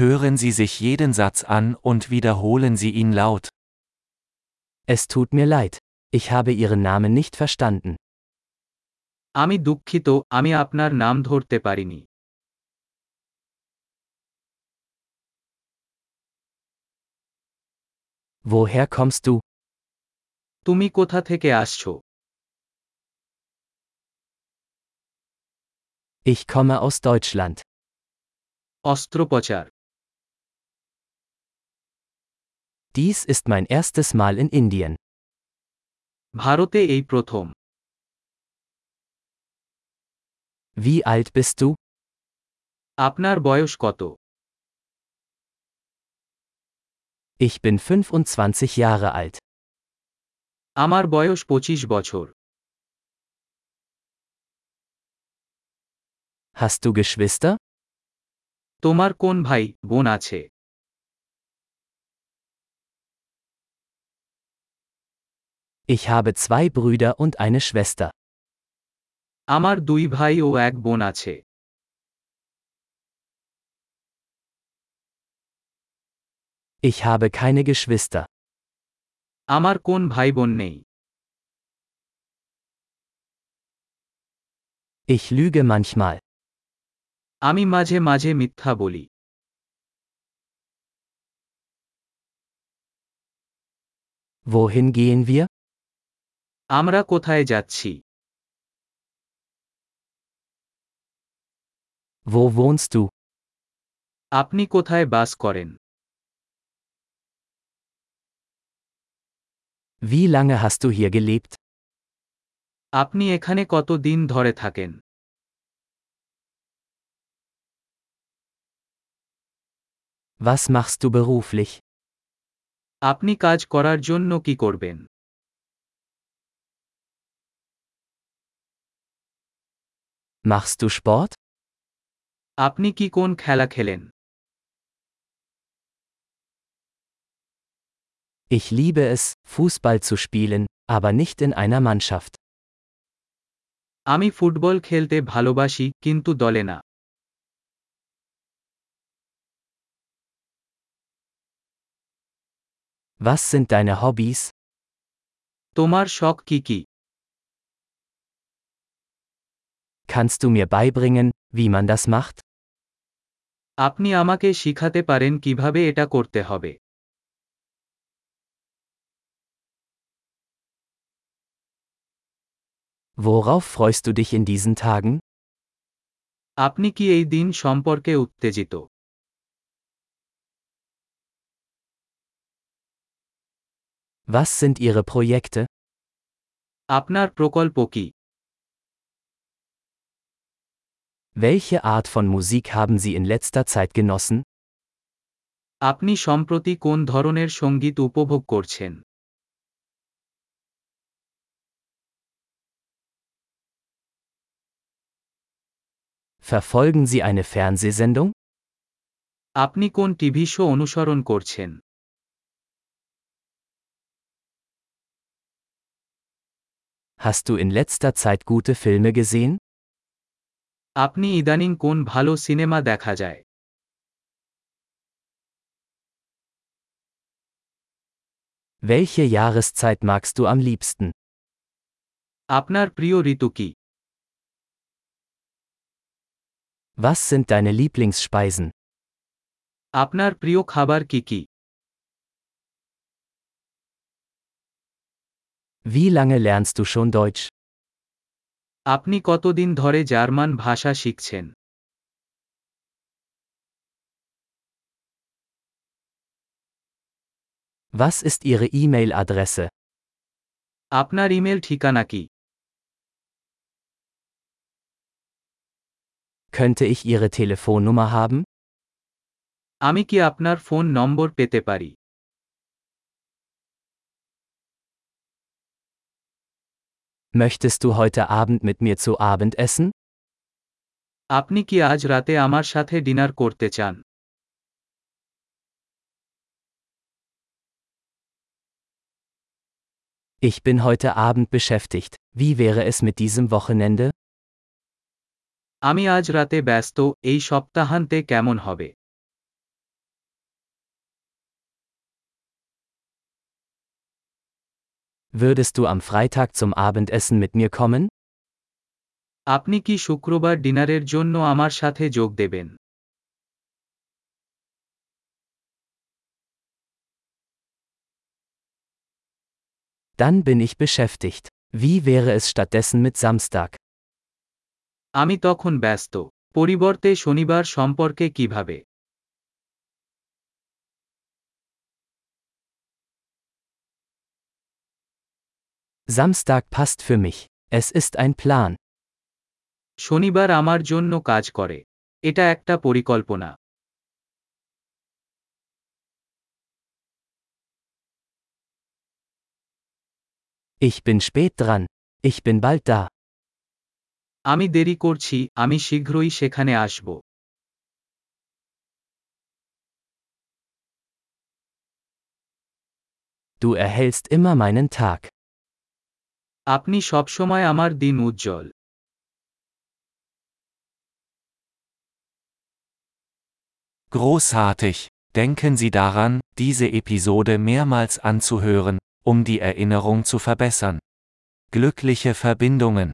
Hören Sie sich jeden Satz an und wiederholen Sie ihn laut. Es tut mir leid. Ich habe Ihren Namen nicht verstanden. আমি দুঃখিত আমি আপনার নাম ধরতে পারিনি Woher kommst du? তুমি কোথা থেকে আসছো Ich komme aus Deutschland. অস্ত্রোপচার Dies ist mein erstes Mal in Indien. ভারতে এই প্রথম Wie alt bist du? আপনার বয়স কত Ich bin 25 Jahre alt. আমার বয়স পঁচিশ বছর Hast du Geschwister? তোমার কোন ভাই বোন আছে Ich habe zwei Brüder und eine Schwester. আমার দুই ভাই ও এক বোন আছে Ich habe keine Geschwister. আমার কোন ভাই বোন নেই Ich lüge manchmal. আমি মাঝে মাঝে মিথ্যা বলি Wohin gehen wir? আমরা কোথায় যাচ্ছি Wo wohnst du? আপনি কোথায় বাস করেন Wie lange hast du hier gelebt? আপনি এখানে কত দিন ধরে থাকেন Was machst du beruflich? আপনি কাজ করার জন্য কি করবেন Machst du Sport? আপনি কি কোন খেলা খেলেন Ich liebe es, Fußball zu spielen, aber nicht in einer Mannschaft. আমি ফুটবল খেলতে ভালোবাসি কিন্তু দলে না Was sind deine Hobbys? তোমার শখ কি কি Kannst du mir beibringen, wie man das macht? আপনি আমাকে শিখাতে পারেন কিভাবে এটা করতে হবে Worauf freust du dich in diesen Tagen? আপনি কি এই দিন সম্পর্কে উত্তেজিত Was sind Ihre Projekte? আপনার প্রকল্প কি Welche Art von Musik haben Sie in letzter Zeit genossen? আপনি সম্প্রতি কোন ধরনের সঙ্গীত উপভোগ করছেন Verfolgen Sie eine Fernsehsendung? আপনি কোন টিভি শো অনুসরণ করছেন Hast du in letzter Zeit gute Filme gesehen? আপনি ইদানিং কোন ভালো সিনেমা দেখা যায় Welche Jahreszeit magst du am liebsten? আপনার প্রিয় ঋতু কি Was sind deine Lieblingsspeisen? আপনার প্রিয় খাবার কি কি Wie lange lernst du schon Deutsch? আপনি কতদিন ধরে জার্মান ভাষা শিখছেন Was ist Ihre E-Mail-Adresse? আপনার ইমেল ঠিকানা কি Könnte ich Ihre Telefonnummer haben? আমি কি আপনার ফোন নম্বর পেতে পারি Möchtest du heute Abend mit mir zu Abend essen? আপনি কি আজ রাতে আমার সাথে ডিনার করতে চান Ich bin heute Abend beschäftigt. Wie wäre es mit diesem Wochenende? আমি আজ রাতে ব্যস্ত এই সপ্তাহান্তে কেমন হবে Würdest du am Freitag zum Abendessen mit mir kommen? আপনি কি শুক্রবার ডিনারের জন্য আমার সাথে যোগ দেবেন Dann bin ich beschäftigt. Wie wäre es stattdessen mit Samstag? আমি তখন ব্যস্ত পরিবর্তে শনিবার সম্পর্কে কিভাবে Samstag passt für mich. Es ist ein Plan. শনিবার আমার জন্য কাজ করে এটা একটা পরিকল্পনা Ich bin spät dran. Ich bin bald da. আমি দেরি করছি আমি শীঘ্রই সেখানে আসব Du erhellst immer meinen Tag. আপনি সবসময় আমার দিন উজ্জ্বল Großartig! Denken Sie daran, diese Episode mehrmals anzuhören, um die Erinnerung zu verbessern. Glückliche Verbindungen!